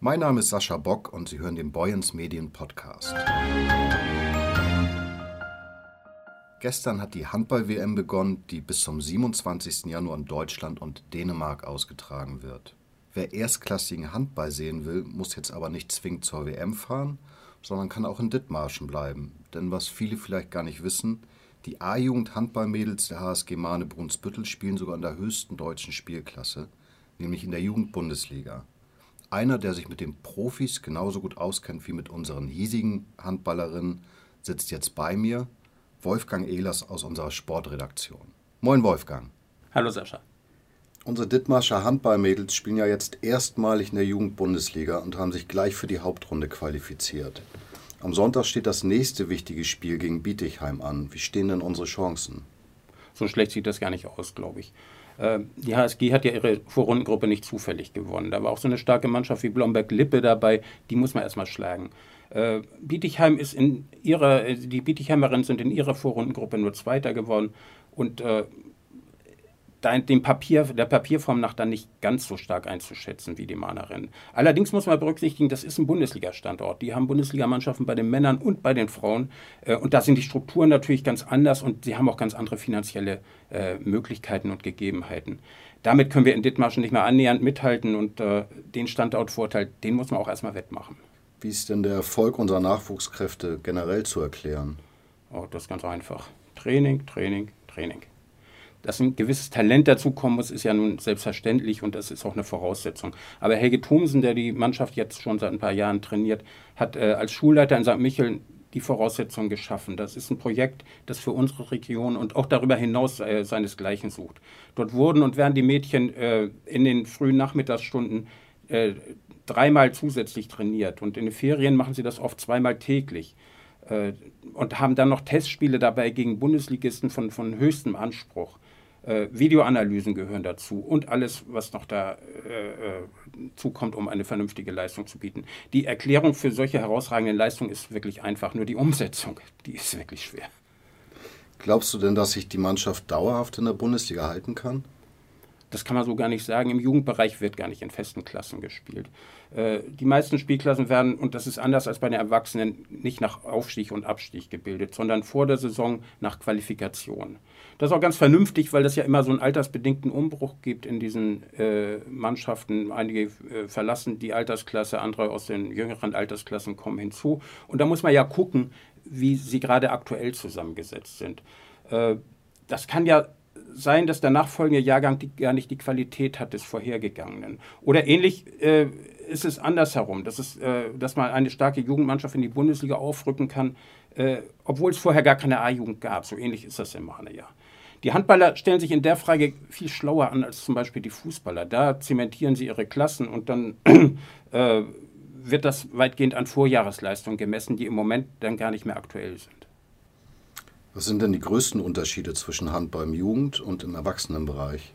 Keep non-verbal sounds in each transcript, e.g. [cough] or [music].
Mein Name ist Sascha Bock und Sie hören den Boyens Medien Podcast. Gestern hat die Handball-WM begonnen, die bis zum 27. Januar in Deutschland und Dänemark ausgetragen wird. Wer erstklassigen Handball sehen will, muss jetzt aber nicht zwingend zur WM fahren, sondern kann auch in Dithmarschen bleiben. Denn was viele vielleicht gar nicht wissen, die A-Jugend Handballmädels der HSG Mahne Brunsbüttel spielen sogar in der höchsten deutschen Spielklasse, nämlich in der Jugendbundesliga. Einer, der sich mit den Profis genauso gut auskennt wie mit unseren hiesigen Handballerinnen, sitzt jetzt bei mir, Wolfgang Ehlers aus unserer Sportredaktion. Moin Wolfgang. Hallo Sascha. Unsere Dithmarscher Handballmädels spielen ja jetzt erstmalig in der Jugendbundesliga und haben sich gleich für die Hauptrunde qualifiziert. Am Sonntag steht das nächste wichtige Spiel gegen Bietigheim an. Wie stehen denn unsere Chancen? So schlecht sieht das gar nicht aus, glaube ich. Äh, die HSG hat ja ihre Vorrundengruppe nicht zufällig gewonnen. Da war auch so eine starke Mannschaft wie Blomberg-Lippe dabei, die muss man erstmal schlagen. Äh, Bietigheim ist in ihrer, äh, die Bietigheimerinnen sind in ihrer Vorrundengruppe nur Zweiter geworden und dem Papier, der Papierform nach dann nicht ganz so stark einzuschätzen wie die Mahnerin. Allerdings muss man berücksichtigen, das ist ein Bundesliga-Standort. Die haben Bundesligamannschaften bei den Männern und bei den Frauen. Äh, und da sind die Strukturen natürlich ganz anders und sie haben auch ganz andere finanzielle äh, Möglichkeiten und Gegebenheiten. Damit können wir in Dithmarschen nicht mehr annähernd mithalten und äh, den Standortvorteil, den muss man auch erstmal wettmachen. Wie ist denn der Erfolg unserer Nachwuchskräfte generell zu erklären? Oh, das ist ganz einfach. Training, Training, Training. Dass ein gewisses Talent dazukommen muss, ist ja nun selbstverständlich und das ist auch eine Voraussetzung. Aber Helge Thomsen, der die Mannschaft jetzt schon seit ein paar Jahren trainiert, hat äh, als Schulleiter in St. Michel die Voraussetzungen geschaffen. Das ist ein Projekt, das für unsere Region und auch darüber hinaus äh, seinesgleichen sucht. Dort wurden und werden die Mädchen äh, in den frühen Nachmittagsstunden äh, dreimal zusätzlich trainiert und in den Ferien machen sie das oft zweimal täglich. Äh, und haben dann noch Testspiele dabei gegen Bundesligisten von, von höchstem Anspruch. Äh, Videoanalysen gehören dazu und alles, was noch da äh, äh, zukommt, um eine vernünftige Leistung zu bieten. Die Erklärung für solche herausragenden Leistungen ist wirklich einfach, nur die Umsetzung, die ist wirklich schwer. Glaubst du denn, dass sich die Mannschaft dauerhaft in der Bundesliga halten kann? Das kann man so gar nicht sagen. Im Jugendbereich wird gar nicht in festen Klassen gespielt. Äh, die meisten Spielklassen werden, und das ist anders als bei den Erwachsenen, nicht nach Aufstieg und Abstieg gebildet, sondern vor der Saison nach Qualifikation. Das ist auch ganz vernünftig, weil das ja immer so einen altersbedingten Umbruch gibt in diesen äh, Mannschaften. Einige äh, verlassen die Altersklasse, andere aus den jüngeren Altersklassen kommen hinzu. Und da muss man ja gucken, wie sie gerade aktuell zusammengesetzt sind. Das kann ja sein, dass der nachfolgende Jahrgang die, gar nicht die Qualität hat des vorhergegangenen. Oder ähnlich äh, ist es andersherum, dass, es, äh, dass man eine starke Jugendmannschaft in die Bundesliga aufrücken kann, äh, obwohl es vorher gar keine A-Jugend gab. So ähnlich ist das im Mahne ja. Die Handballer stellen sich in der Frage viel schlauer an als zum Beispiel die Fußballer. Da zementieren sie ihre Klassen und dann [clears throat] äh, wird das weitgehend an Vorjahresleistungen gemessen, die im Moment dann gar nicht mehr aktuell sind. Was sind denn die größten Unterschiede zwischen Handball im Jugend- und im Erwachsenenbereich?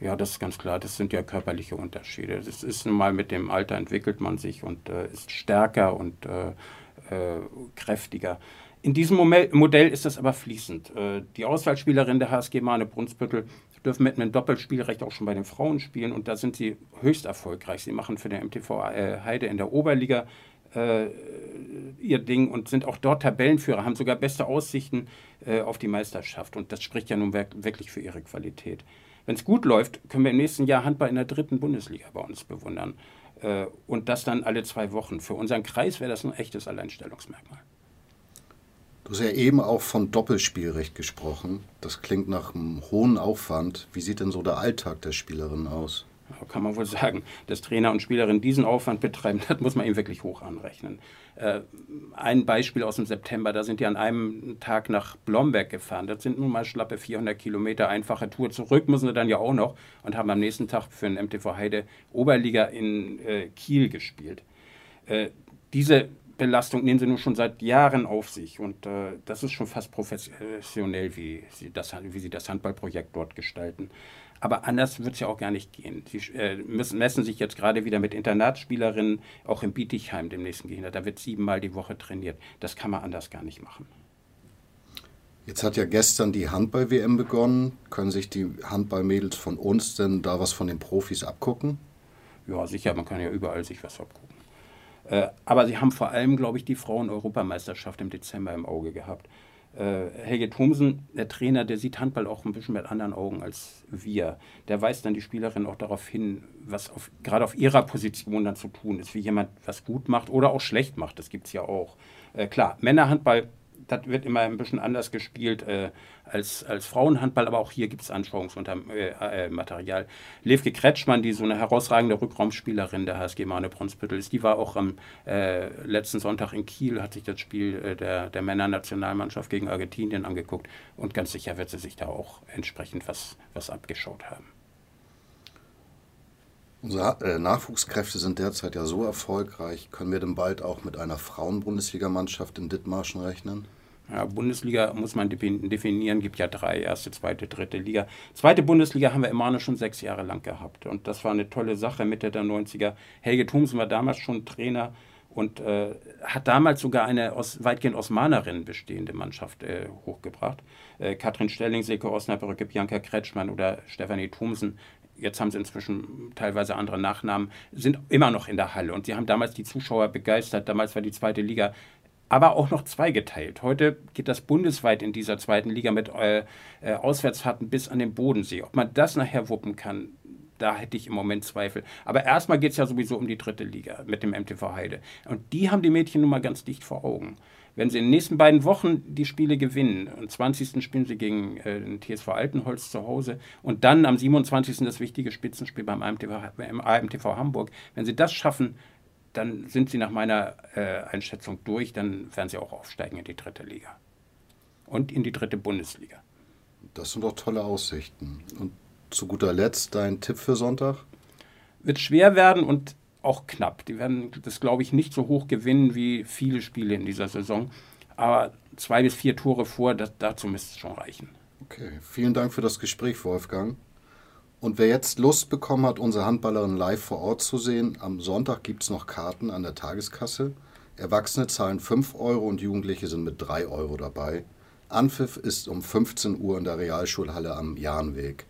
Ja, das ist ganz klar. Das sind ja körperliche Unterschiede. Das ist nun mal mit dem Alter entwickelt man sich und äh, ist stärker und äh, äh, kräftiger. In diesem Modell ist das aber fließend. Äh, die Auswahlspielerinnen der HSG Mahne Brunsbüttel dürfen mit einem Doppelspielrecht auch schon bei den Frauen spielen und da sind sie höchst erfolgreich. Sie machen für den MTV äh, Heide in der Oberliga äh, ihr Ding und sind auch dort Tabellenführer, haben sogar beste Aussichten äh, auf die Meisterschaft und das spricht ja nun wirklich für ihre Qualität. Wenn es gut läuft, können wir im nächsten Jahr Handball in der dritten Bundesliga bei uns bewundern. Äh, und das dann alle zwei Wochen. Für unseren Kreis wäre das ein echtes Alleinstellungsmerkmal. Du hast ja eben auch von Doppelspielrecht gesprochen. Das klingt nach einem hohen Aufwand. Wie sieht denn so der Alltag der Spielerinnen aus? Kann man wohl sagen, dass Trainer und Spielerinnen diesen Aufwand betreiben, [laughs] das muss man ihm wirklich hoch anrechnen. Äh, ein Beispiel aus dem September, da sind die an einem Tag nach Blomberg gefahren. Das sind nun mal schlappe 400 Kilometer, einfache Tour. Zurück müssen sie dann ja auch noch und haben am nächsten Tag für den MTV Heide Oberliga in äh, Kiel gespielt. Äh, diese Belastung nehmen sie nun schon seit Jahren auf sich und äh, das ist schon fast professionell, wie sie das, wie sie das Handballprojekt dort gestalten. Aber anders wird es ja auch gar nicht gehen. Sie äh, müssen, messen sich jetzt gerade wieder mit Internatsspielerinnen, auch im Bietigheim, dem nächsten Gegner. Da wird siebenmal die Woche trainiert. Das kann man anders gar nicht machen. Jetzt hat ja gestern die Handball-WM begonnen. Können sich die Handballmädels von uns denn da was von den Profis abgucken? Ja, sicher, man kann ja überall sich was abgucken. Äh, aber sie haben vor allem, glaube ich, die Frauen-Europameisterschaft im Dezember im Auge gehabt. Äh, Helge Thomsen, der Trainer, der sieht Handball auch ein bisschen mit anderen Augen als wir. Der weist dann die Spielerin auch darauf hin, was auf, gerade auf ihrer Position dann zu tun ist, wie jemand was gut macht oder auch schlecht macht. Das gibt es ja auch. Äh, klar, Männerhandball das wird immer ein bisschen anders gespielt äh, als, als Frauenhandball, aber auch hier gibt es Anschauungsmaterial. Äh, äh, Levke Kretschmann, die so eine herausragende Rückraumspielerin der HSG Mane Brunsbüttel ist, die war auch am äh, letzten Sonntag in Kiel, hat sich das Spiel äh, der, der Männernationalmannschaft gegen Argentinien angeguckt und ganz sicher wird sie sich da auch entsprechend was, was abgeschaut haben. Unsere äh, Nachwuchskräfte sind derzeit ja so erfolgreich. Können wir denn bald auch mit einer Frauen-Bundesligamannschaft in Dithmarschen rechnen? Ja, Bundesliga muss man definieren, gibt ja drei, erste, zweite, dritte Liga. Zweite Bundesliga haben wir immer noch schon sechs Jahre lang gehabt. Und das war eine tolle Sache Mitte der 90er. Helge Thomsen war damals schon Trainer und äh, hat damals sogar eine aus, weitgehend aus Mahnerinnen bestehende Mannschaft äh, hochgebracht. Äh, Katrin Stelling, Seke Osnabrücke, Bianca Kretschmann oder Stefanie Thomsen jetzt haben sie inzwischen teilweise andere Nachnamen, sind immer noch in der Halle. Und sie haben damals die Zuschauer begeistert. Damals war die zweite Liga aber auch noch zweigeteilt. Heute geht das bundesweit in dieser zweiten Liga mit äh, äh, Auswärtsfahrten bis an den Bodensee. Ob man das nachher wuppen kann, da hätte ich im Moment Zweifel. Aber erstmal geht es ja sowieso um die dritte Liga mit dem MTV Heide. Und die haben die Mädchen nun mal ganz dicht vor Augen. Wenn sie in den nächsten beiden Wochen die Spiele gewinnen, am 20. spielen sie gegen äh, den TSV Altenholz zu Hause und dann am 27. das wichtige Spitzenspiel beim AMTV, AMTV Hamburg, wenn sie das schaffen, dann sind sie nach meiner äh, Einschätzung durch, dann werden sie auch aufsteigen in die dritte Liga und in die dritte Bundesliga. Das sind doch tolle Aussichten. Und zu guter Letzt dein Tipp für Sonntag? Wird schwer werden und auch knapp. Die werden das, glaube ich, nicht so hoch gewinnen wie viele Spiele in dieser Saison. Aber zwei bis vier Tore vor, das, dazu müsste es schon reichen. Okay, vielen Dank für das Gespräch, Wolfgang. Und wer jetzt Lust bekommen hat, unsere Handballerin live vor Ort zu sehen, am Sonntag gibt es noch Karten an der Tageskasse. Erwachsene zahlen 5 Euro und Jugendliche sind mit 3 Euro dabei. Anpfiff ist um 15 Uhr in der Realschulhalle am Jahnweg.